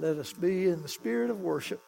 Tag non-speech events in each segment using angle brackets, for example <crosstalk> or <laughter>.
Let us be in the spirit of worship.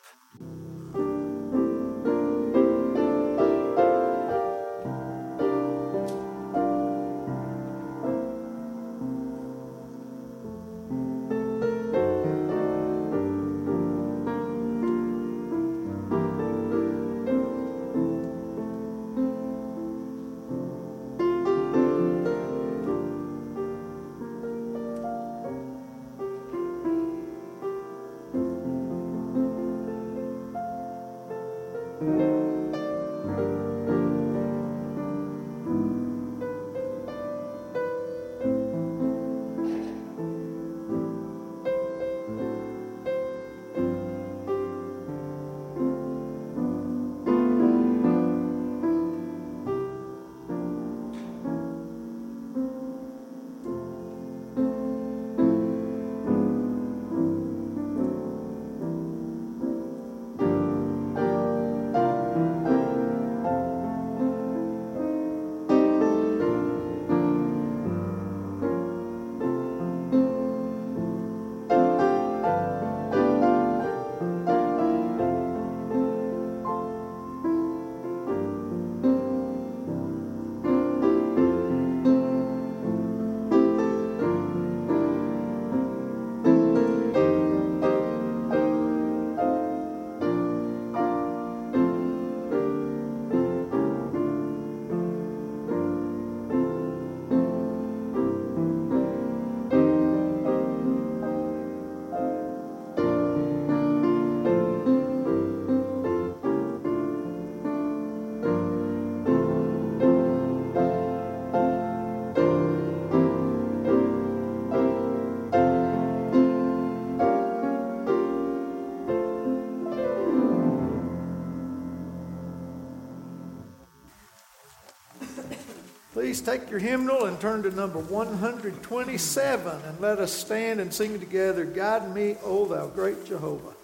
Please take your hymnal and turn to number 127 and let us stand and sing together, Guide me, O thou great Jehovah.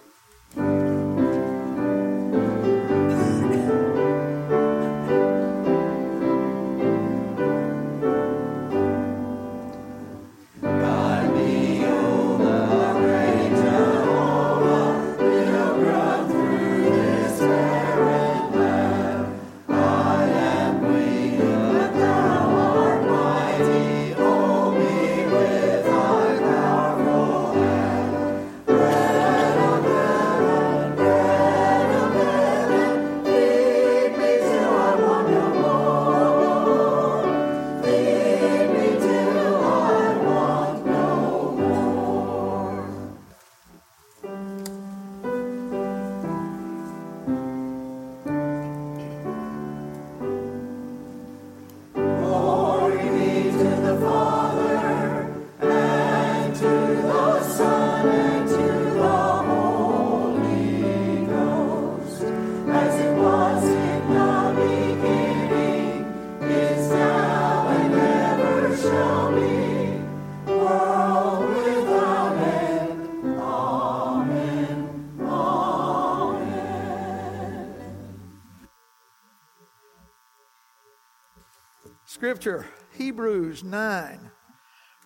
Scripture, Hebrews 9,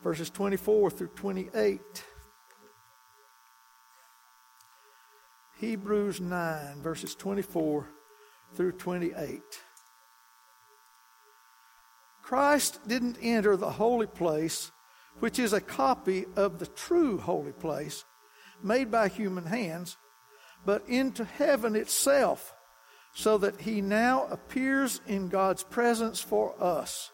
verses 24 through 28. Hebrews 9, verses 24 through 28. Christ didn't enter the holy place, which is a copy of the true holy place made by human hands, but into heaven itself so that he now appears in God's presence for us.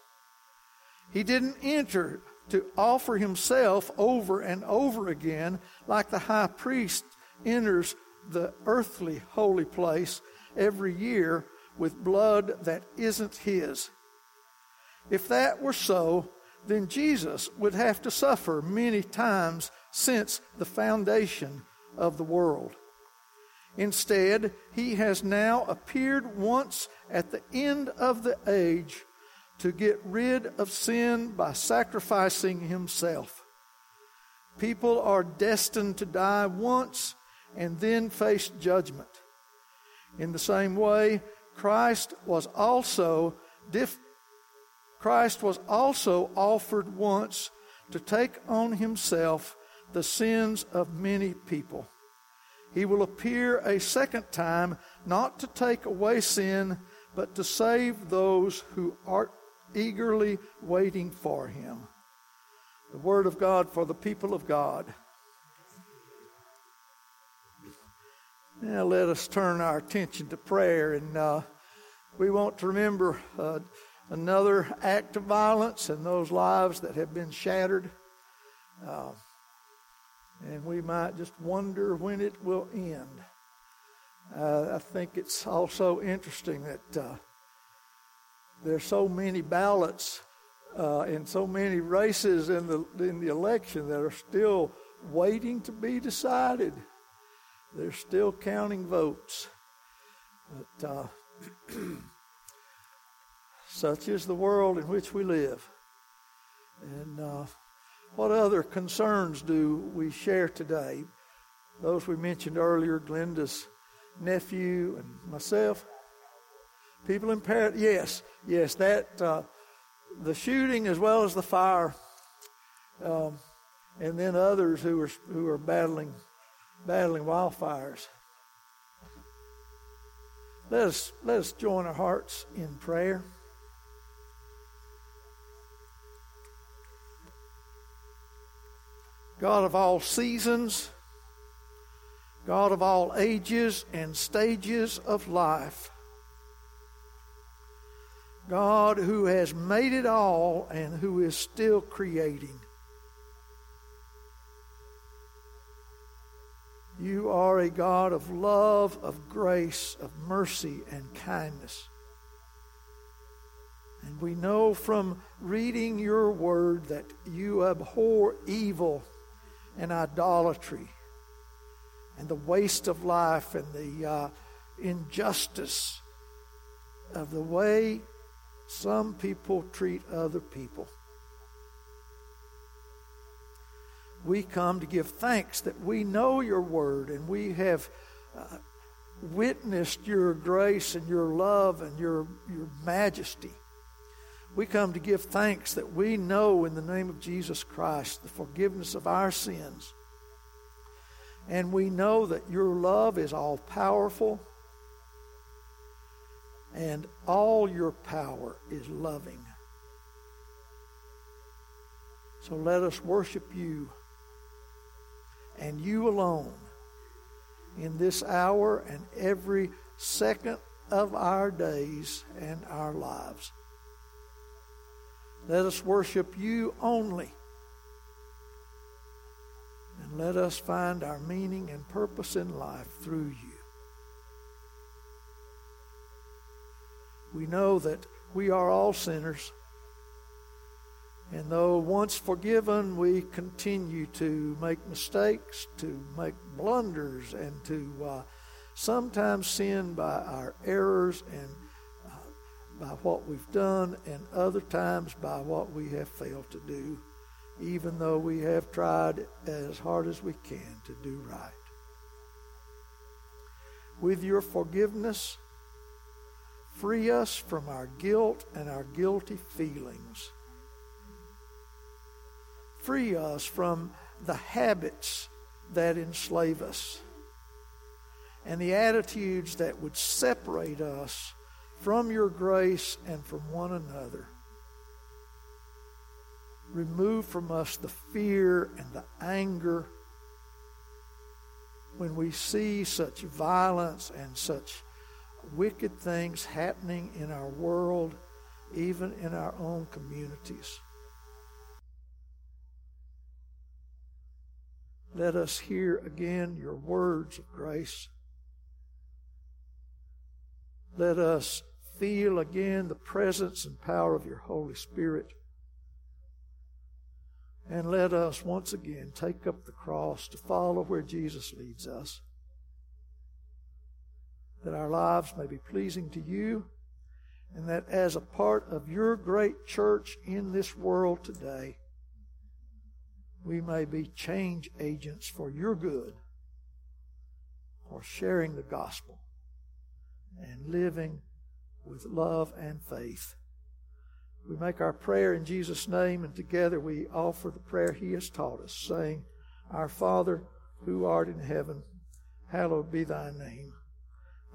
He didn't enter to offer himself over and over again like the high priest enters the earthly holy place every year with blood that isn't his. If that were so, then Jesus would have to suffer many times since the foundation of the world. Instead, he has now appeared once at the end of the age to get rid of sin by sacrificing himself. People are destined to die once and then face judgment. In the same way, Christ was also dif- Christ was also offered once to take on himself the sins of many people. he will appear a second time, not to take away sin, but to save those who are eagerly waiting for him. The word of God for the people of God. Now let us turn our attention to prayer, and uh, we want to remember uh, another act of violence and those lives that have been shattered. Uh, and we might just wonder when it will end. I think it's also interesting that uh, there's so many ballots uh, and so many races in the in the election that are still waiting to be decided. They're still counting votes, but uh, <clears throat> such is the world in which we live, and uh, what other concerns do we share today? Those we mentioned earlier, Glenda's nephew and myself. People in Paris, yes, yes, that, uh, the shooting as well as the fire, um, and then others who are, who are battling, battling wildfires. Let us, let us join our hearts in prayer. God of all seasons, God of all ages and stages of life. God who has made it all and who is still creating. You are a God of love, of grace, of mercy, and kindness. And we know from reading your word that you abhor evil and idolatry and the waste of life and the uh, injustice of the way some people treat other people. We come to give thanks that we know your word and we have uh, witnessed your grace and your love and your, your majesty. We come to give thanks that we know in the name of Jesus Christ the forgiveness of our sins. And we know that your love is all powerful and all your power is loving. So let us worship you and you alone in this hour and every second of our days and our lives. Let us worship you only. And let us find our meaning and purpose in life through you. We know that we are all sinners. And though once forgiven, we continue to make mistakes, to make blunders, and to uh, sometimes sin by our errors and by what we've done, and other times by what we have failed to do, even though we have tried as hard as we can to do right. With your forgiveness, free us from our guilt and our guilty feelings. Free us from the habits that enslave us and the attitudes that would separate us from your grace and from one another. Remove from us the fear and the anger when we see such violence and such wicked things happening in our world, even in our own communities. Let us hear again your words of grace. Let us feel again the presence and power of your Holy Spirit. And let us once again take up the cross to follow where Jesus leads us. That our lives may be pleasing to you, and that as a part of your great church in this world today, we may be change agents for your good, for sharing the gospel and living with love and faith. We make our prayer in Jesus' name, and together we offer the prayer He has taught us, saying, Our Father, who art in heaven, hallowed be thy name.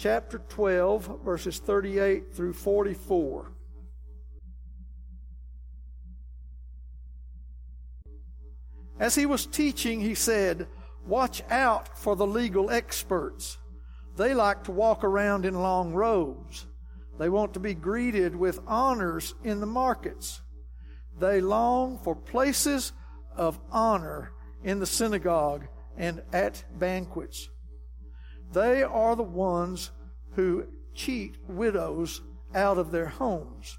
chapter 12, verses 38 through 44. As he was teaching, he said, Watch out for the legal experts. They like to walk around in long robes. They want to be greeted with honors in the markets. They long for places of honor in the synagogue and at banquets. They are the ones who cheat widows out of their homes.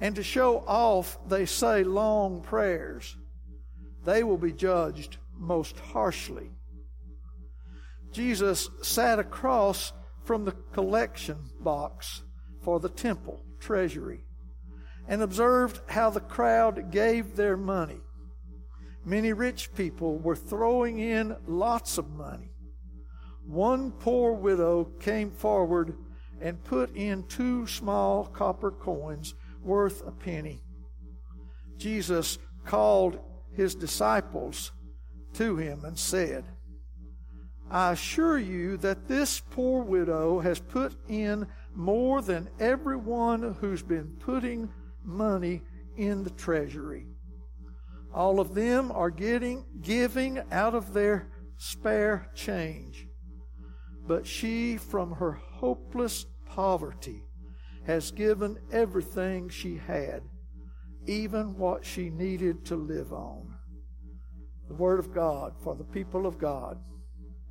And to show off, they say long prayers. They will be judged most harshly. Jesus sat across from the collection box for the temple treasury and observed how the crowd gave their money. Many rich people were throwing in lots of money. One poor widow came forward and put in two small copper coins worth a penny. Jesus called his disciples to him and said, I assure you that this poor widow has put in more than everyone who's been putting money in the treasury. All of them are getting giving out of their spare change. But she, from her hopeless poverty, has given everything she had, even what she needed to live on. The Word of God for the people of God.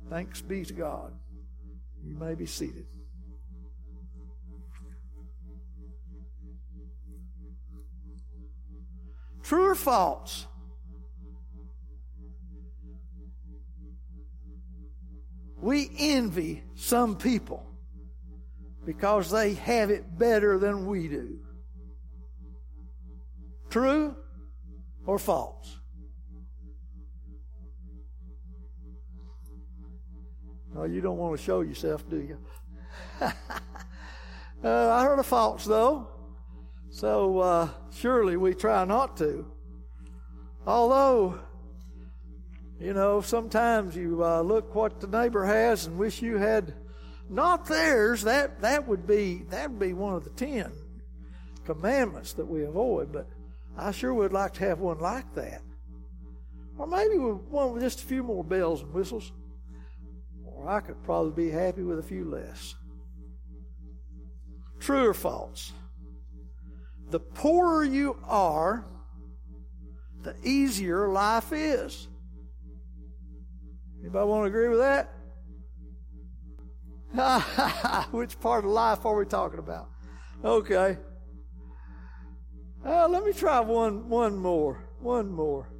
Thanks be to God. You may be seated. True or false? We envy some people because they have it better than we do. True or false? Oh, you don't want to show yourself, do you? <laughs> uh, I heard a false, though. So uh, surely we try not to. Although you know, sometimes you uh, look what the neighbor has and wish you had not theirs. That that would be that would be one of the ten commandments that we avoid. But I sure would like to have one like that, or maybe one with just a few more bells and whistles. Or I could probably be happy with a few less. True or false? The poorer you are, the easier life is. Anybody want to agree with that? <laughs> Which part of life are we talking about? Okay. Uh, let me try one, one more. One more.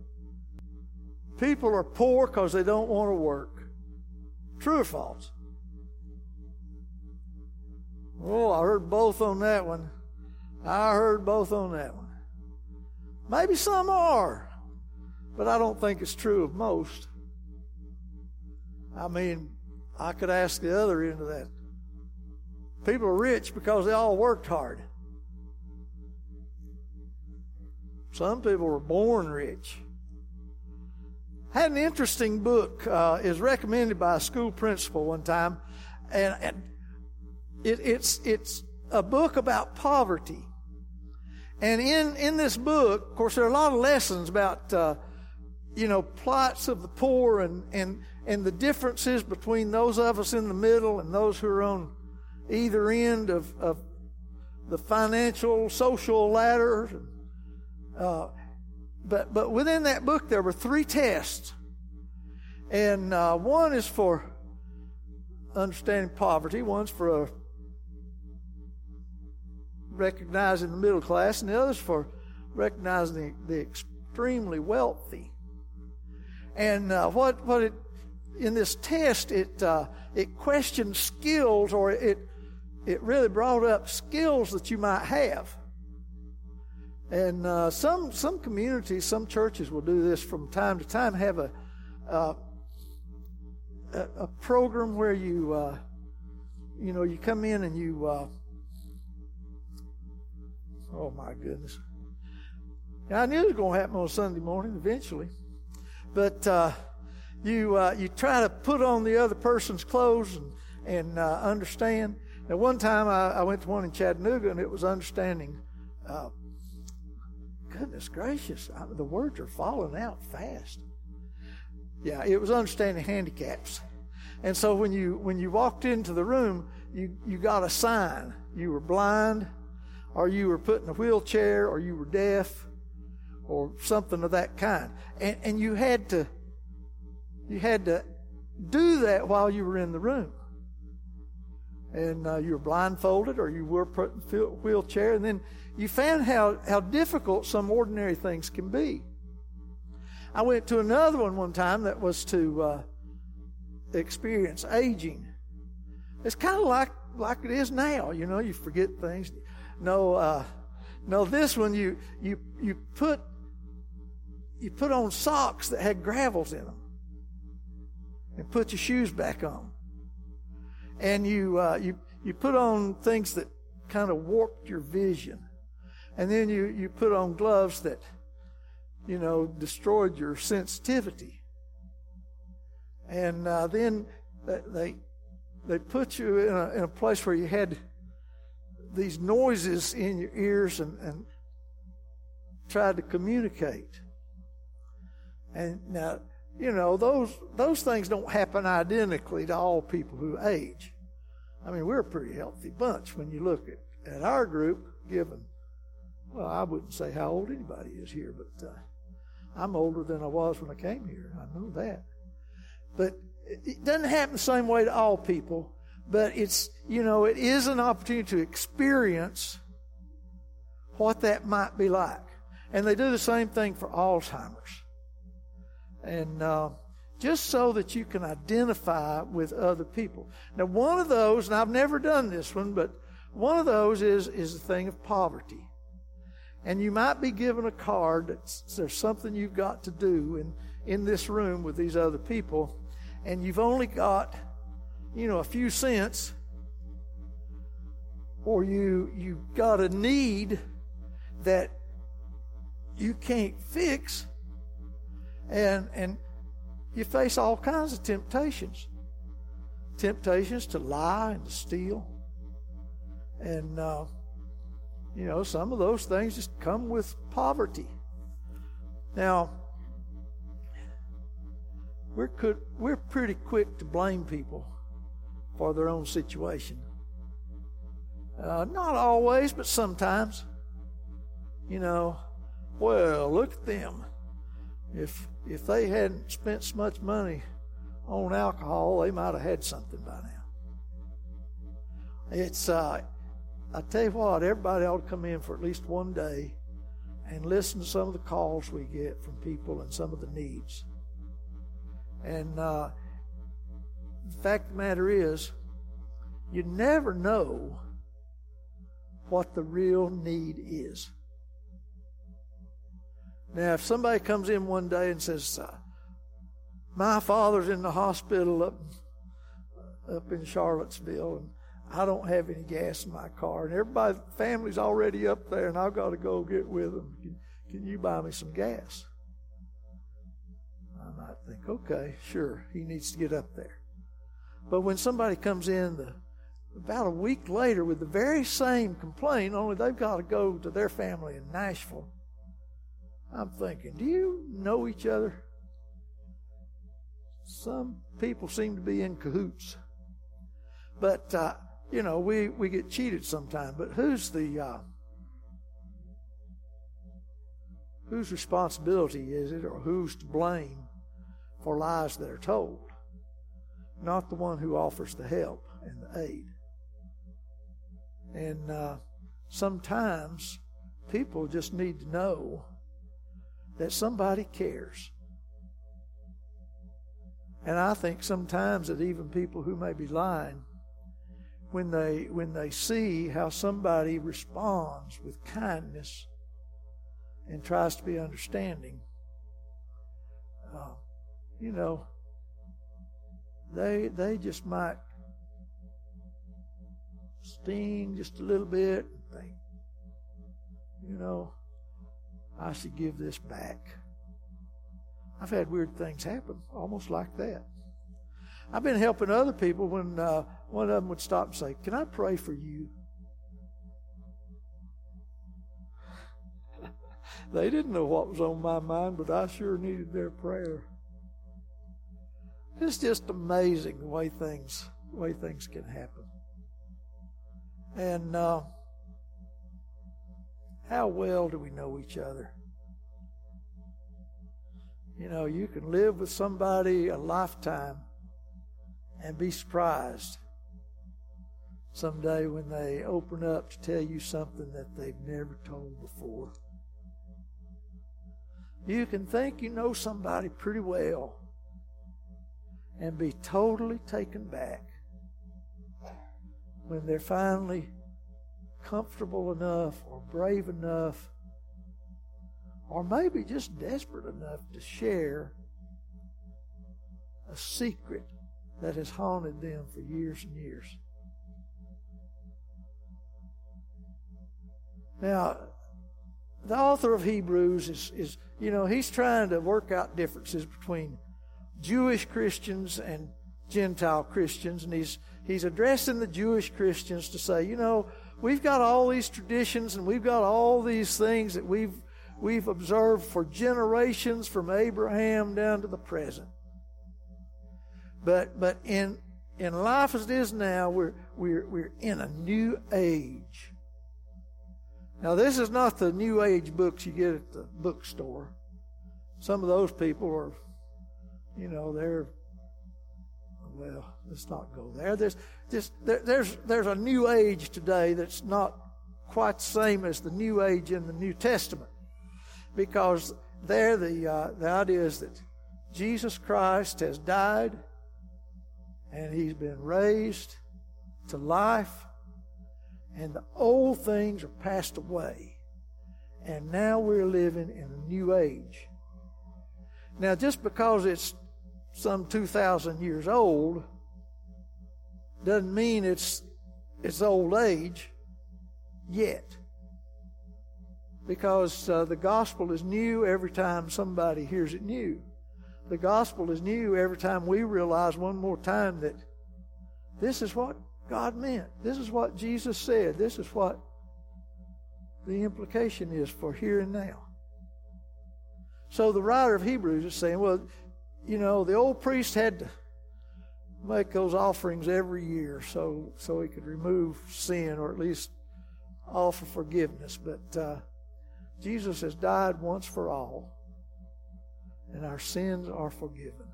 People are poor because they don't want to work. True or false? Oh, I heard both on that one. I heard both on that one. Maybe some are, but I don't think it's true of most. I mean, I could ask the other end of that. People are rich because they all worked hard. Some people were born rich. Had an interesting book. Uh, is recommended by a school principal one time, and, and it, it's it's a book about poverty. And in in this book, of course, there are a lot of lessons about uh, you know plights of the poor and and and the differences between those of us in the middle and those who are on either end of, of the financial, social ladder. Uh, but, but within that book, there were three tests. And uh, one is for understanding poverty, one's for uh, recognizing the middle class, and the other's for recognizing the, the extremely wealthy. And uh, what, what it in this test, it uh, it questioned skills, or it it really brought up skills that you might have. And uh, some some communities, some churches will do this from time to time. Have a uh, a, program where you uh, you know you come in and you uh, oh my goodness. I knew it was going to happen on Sunday morning eventually, but uh, you uh, you try to put on the other person's clothes and and understand. Now, one time I, I, went to one in Chattanooga and it was understanding goodness gracious, I, the words are falling out fast. Yeah, it was understanding handicaps. And so when you when you walked into the room, you, you got a sign. You were blind, or you were put in a wheelchair, or you were deaf, or something of that kind. And and you had to you had to do that while you were in the room. And uh, you were blindfolded, or you were put in a wheelchair, and then you found how, how difficult some ordinary things can be. I went to another one one time that was to uh, experience aging. It's kind of like like it is now. You know, you forget things. No, uh, no. This one you you you put you put on socks that had gravels in them, and put your shoes back on. And you uh, you you put on things that kind of warped your vision. And then you, you put on gloves that, you know, destroyed your sensitivity. And uh, then they, they put you in a, in a place where you had these noises in your ears and, and tried to communicate. And now, you know, those those things don't happen identically to all people who age. I mean, we're a pretty healthy bunch when you look at, at our group, given well, I wouldn't say how old anybody is here, but uh, I'm older than I was when I came here. I know that. But it doesn't happen the same way to all people, but it's, you know, it is an opportunity to experience what that might be like. And they do the same thing for Alzheimer's. And uh, just so that you can identify with other people. Now, one of those, and I've never done this one, but one of those is, is the thing of poverty. And you might be given a card that there's something you've got to do in, in this room with these other people, and you've only got, you know, a few cents, or you you've got a need that you can't fix, and and you face all kinds of temptations. Temptations to lie and to steal. And uh, you know, some of those things just come with poverty. Now, we're, could, we're pretty quick to blame people for their own situation. Uh, not always, but sometimes. You know, well, look at them. If if they hadn't spent so much money on alcohol, they might have had something by now. It's uh, I tell you what, everybody ought to come in for at least one day and listen to some of the calls we get from people and some of the needs. And uh, the fact of the matter is, you never know what the real need is. Now, if somebody comes in one day and says, uh, "My father's in the hospital up up in Charlottesville, and I don't have any gas in my car, and everybody, family's already up there, and I've got to go get with them. Can, can you buy me some gas? I might think, okay, sure, he needs to get up there. But when somebody comes in the, about a week later with the very same complaint, only they've got to go to their family in Nashville, I'm thinking, do you know each other? Some people seem to be in cahoots. But uh, you know, we, we get cheated sometimes, but who's the, uh, whose responsibility is it or who's to blame for lies that are told? Not the one who offers the help and the aid. And uh, sometimes people just need to know that somebody cares. And I think sometimes that even people who may be lying, when they when they see how somebody responds with kindness and tries to be understanding, uh, you know, they they just might sting just a little bit and think, you know, I should give this back. I've had weird things happen, almost like that. I've been helping other people when uh, one of them would stop and say, Can I pray for you? <laughs> they didn't know what was on my mind, but I sure needed their prayer. It's just amazing the way things the way things can happen. And uh, how well do we know each other? You know, you can live with somebody a lifetime and be surprised someday when they open up to tell you something that they've never told before. You can think you know somebody pretty well and be totally taken back when they're finally comfortable enough or brave enough or maybe just desperate enough to share a secret that has haunted them for years and years. Now, the author of Hebrews is, is, you know, he's trying to work out differences between Jewish Christians and Gentile Christians, and he's he's addressing the Jewish Christians to say, you know, we've got all these traditions and we've got all these things that we've we've observed for generations from Abraham down to the present. But but in in life as it is now, we're we're we're in a new age. Now this is not the new age books you get at the bookstore. Some of those people are you know, they're well, let's not go there. There's just there, there's there's a new age today that's not quite the same as the new age in the New Testament, because there the uh, the idea is that Jesus Christ has died, and He's been raised to life, and the old things are passed away, and now we're living in a new age. Now, just because it's some 2,000 years old doesn't mean it's, it's old age yet. Because uh, the gospel is new every time somebody hears it new. The gospel is new every time we realize one more time that this is what God meant. This is what Jesus said. This is what the implication is for here and now. So the writer of Hebrews is saying, well, you know, the old priest had to make those offerings every year so so he could remove sin or at least offer forgiveness. But uh, Jesus has died once for all, and our sins are forgiven.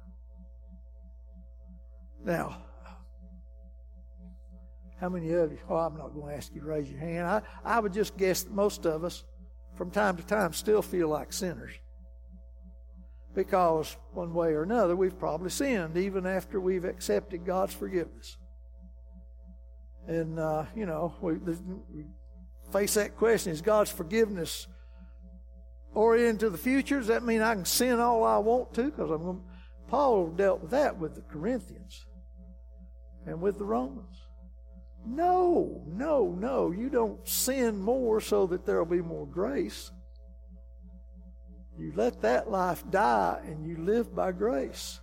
Now, how many of you? Oh, I'm not going to ask you to raise your hand. I, I would just guess that most of us, from time to time, still feel like sinners because one way or another we've probably sinned even after we've accepted God's forgiveness. And, uh, you know, we, we, face that question is God's forgiveness oriented to the future? Does that mean I can sin all I want to? Because I'm going, Paul dealt with that with the Corinthians and with the Romans. No, no, no. You don't sin more so that there will be more grace. You let that life die and you live by grace.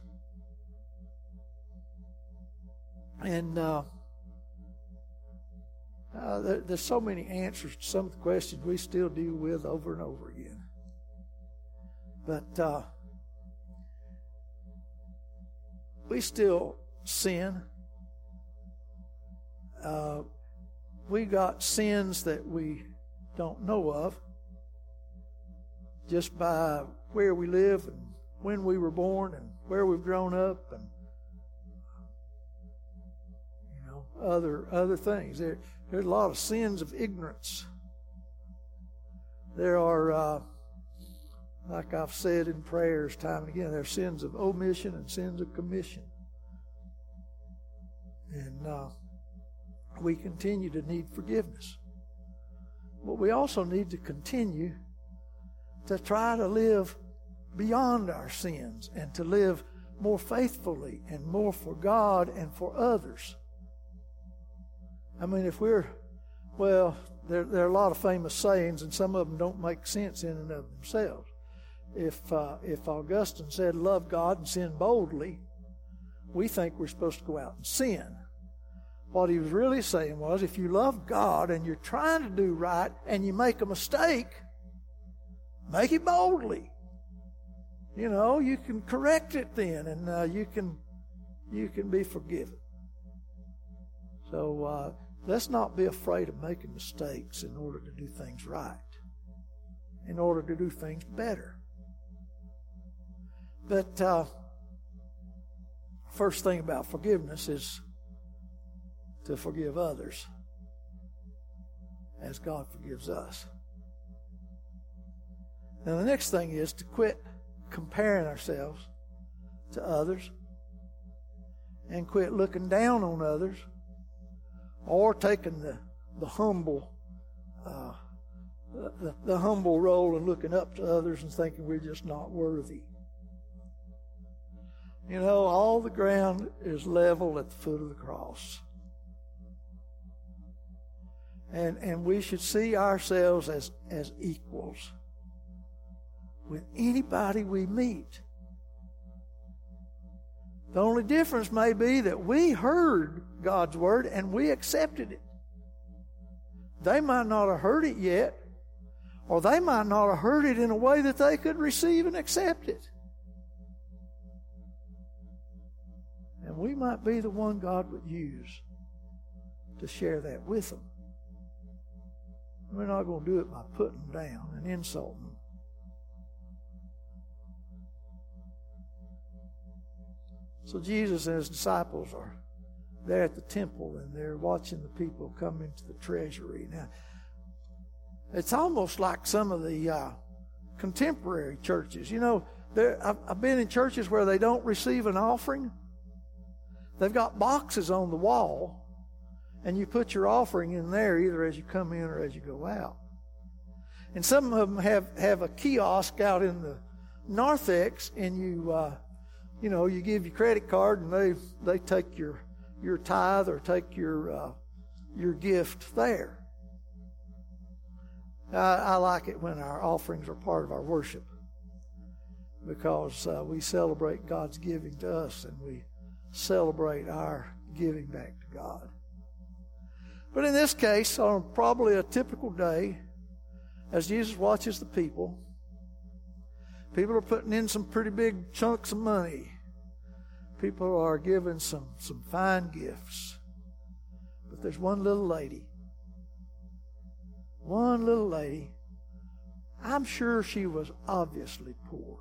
And uh, uh, there, there's so many answers to some of the questions we still deal with over and over again. But uh, we still sin. Uh, we got sins that we don't know of just by where we live and when we were born and where we've grown up and you know other other things. There there's a lot of sins of ignorance. There are uh, Like I've said in prayers time and again, there are sins of omission and sins of commission. And uh, we continue to need forgiveness. But we also need to continue to try to live beyond our sins and to live more faithfully and more for God and for others. I mean, if we're, well, there, there are a lot of famous sayings, and some of them don't make sense in and of themselves. If, uh, if Augustine said, Love God and sin boldly, we think we're supposed to go out and sin. What he was really saying was if you love God and you're trying to do right and you make a mistake, make it boldly. You know, you can correct it then and uh, you can you can be forgiven. So uh, let's not be afraid of making mistakes in order to do things right, in order to do things better. But uh, first thing about forgiveness is to forgive others as God forgives us. Now, the next thing is to quit comparing ourselves to others and quit looking down on others or taking the, the humble uh, the, the humble role and looking up to others and thinking we're just not worthy. You know, all the ground is level at the foot of the cross. And, and we should see ourselves as, as equals with anybody we meet. The only difference may be that we heard God's word and we accepted it. They might not have heard it yet, or they might not have heard it in a way that they could receive and accept it. And we might be the one God would use to share that with them. We're not going to do it by putting them down and insulting them. So Jesus and his disciples are there at the temple and they're watching the people come into the treasury. Now, it's almost like some of the uh, contemporary churches. You know, I've, I've been in churches where they don't receive an offering. They've got boxes on the wall and you put your offering in there either as you come in or as you go out. And some of them have, have a kiosk out in the narthex, and you, uh, you know, you give your credit card, and they they take your your tithe or take your uh, your gift there. I, I, like it when our offerings are part of our worship because uh, we celebrate God's giving to us, and we celebrate our giving back to God. But in this case, on probably a typical day, as Jesus watches the people, people are putting in some pretty big chunks of money. People are giving some, some fine gifts. But there's one little lady. One little lady. I'm sure she was obviously poor.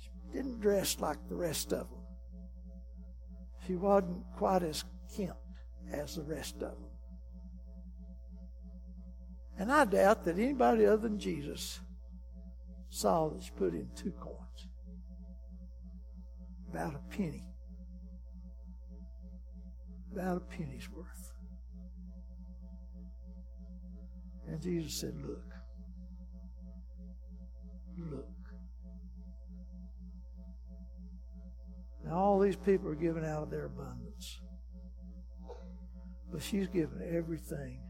She didn't dress like the rest of them. She wasn't quite as kempt as the rest of them. And I doubt that anybody other than Jesus saw that she put in two coins, about a penny, about a penny's worth. And Jesus said, Look, look. Now, all these people are giving out of their abundance. But she's given everything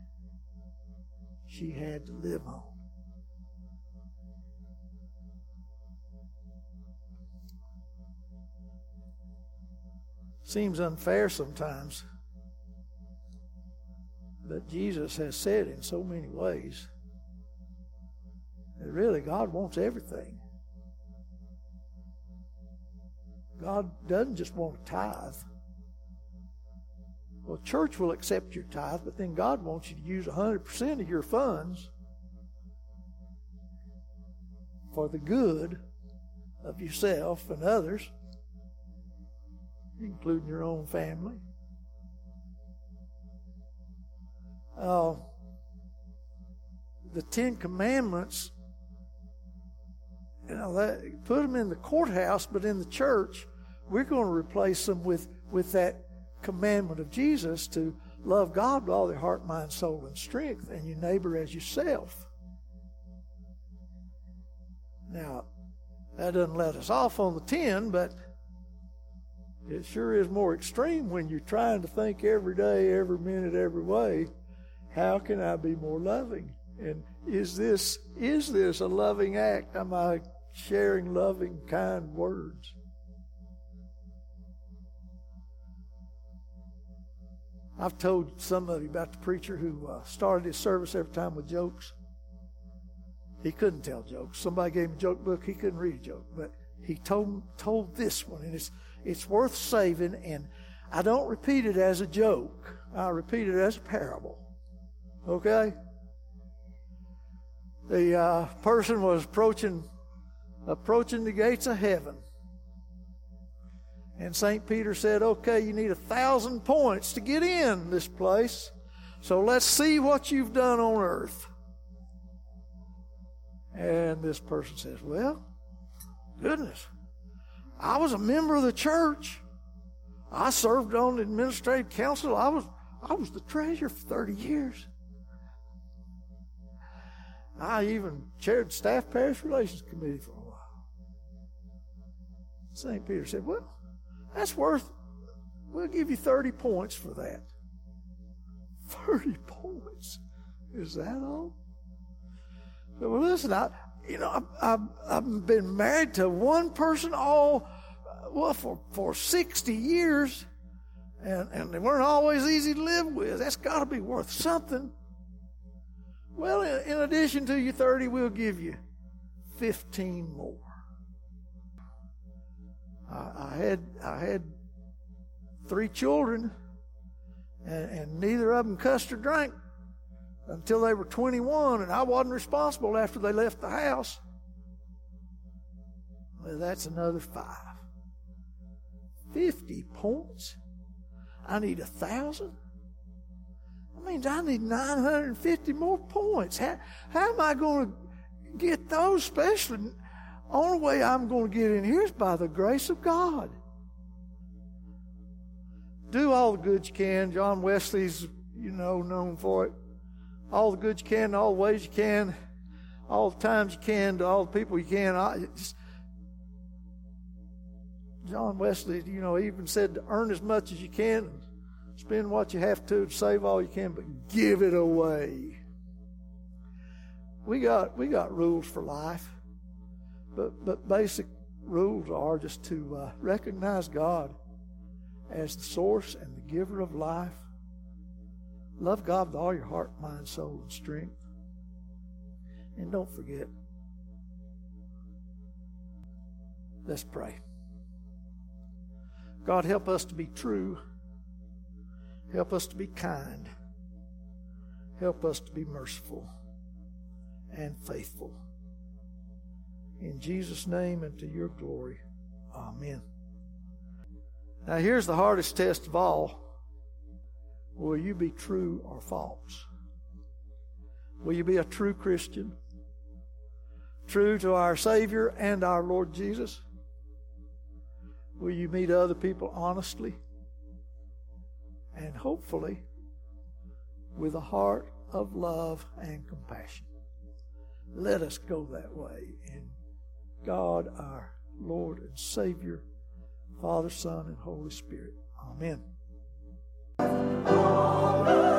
she had to live on. Seems unfair sometimes, but Jesus has said in so many ways that really God wants everything. God doesn't just want a tithe. Well, church will accept your tithe, but then God wants you to use 100% of your funds for the good of yourself and others, including your own family. Uh, the Ten Commandments you know, that, put them in the courthouse, but in the church, we're going to replace them with, with that commandment of Jesus to love God with all their heart, mind, soul, and strength, and your neighbor as yourself. Now, that doesn't let us off on the 10, but it sure is more extreme when you're trying to think every day, every minute, every way, how can I be more loving? And is this is this a loving act? Am I sharing loving, kind words? I've told somebody about the preacher who uh, started his service every time with jokes. He couldn't tell jokes. Somebody gave him a joke book. He couldn't read a joke, but he told told this one, and it's it's worth saving. And I don't repeat it as a joke. I repeat it as a parable. Okay. The uh, person was approaching approaching the gates of heaven. And St. Peter said, Okay, you need a thousand points to get in this place. So let's see what you've done on earth. And this person says, Well, goodness, I was a member of the church. I served on the administrative council. I was I was the treasurer for 30 years. I even chaired the staff parish relations committee for a while. St. Peter said, Well, that's worth, we'll give you 30 points for that. <laughs> 30 points. Is that all? Well, listen, I, you know, I, I, I've been married to one person all, well, for, for 60 years, and, and they weren't always easy to live with. That's got to be worth something. Well, in, in addition to your 30, we'll give you 15 more. I, I had I had three children, and, and neither of them cussed or drank until they were 21, and I wasn't responsible after they left the house. Well, that's another five. 50 points. I need a thousand. That means I need 950 more points. How, how am I going to get those, especially only way I'm going to get in here is by the grace of God. Do all the good you can. John Wesley's, you know, known for it. All the good you can, all the ways you can, all the times you can, to all the people you can. I just, John Wesley, you know, even said to earn as much as you can, spend what you have to, to save all you can, but give it away. We got we got rules for life. But, but basic rules are just to uh, recognize God as the source and the giver of life. Love God with all your heart, mind, soul, and strength. And don't forget, let's pray. God, help us to be true. Help us to be kind. Help us to be merciful and faithful. In Jesus' name and to your glory. Amen. Now, here's the hardest test of all Will you be true or false? Will you be a true Christian? True to our Savior and our Lord Jesus? Will you meet other people honestly? And hopefully with a heart of love and compassion. Let us go that way in God our Lord and Savior, Father, Son, and Holy Spirit. Amen.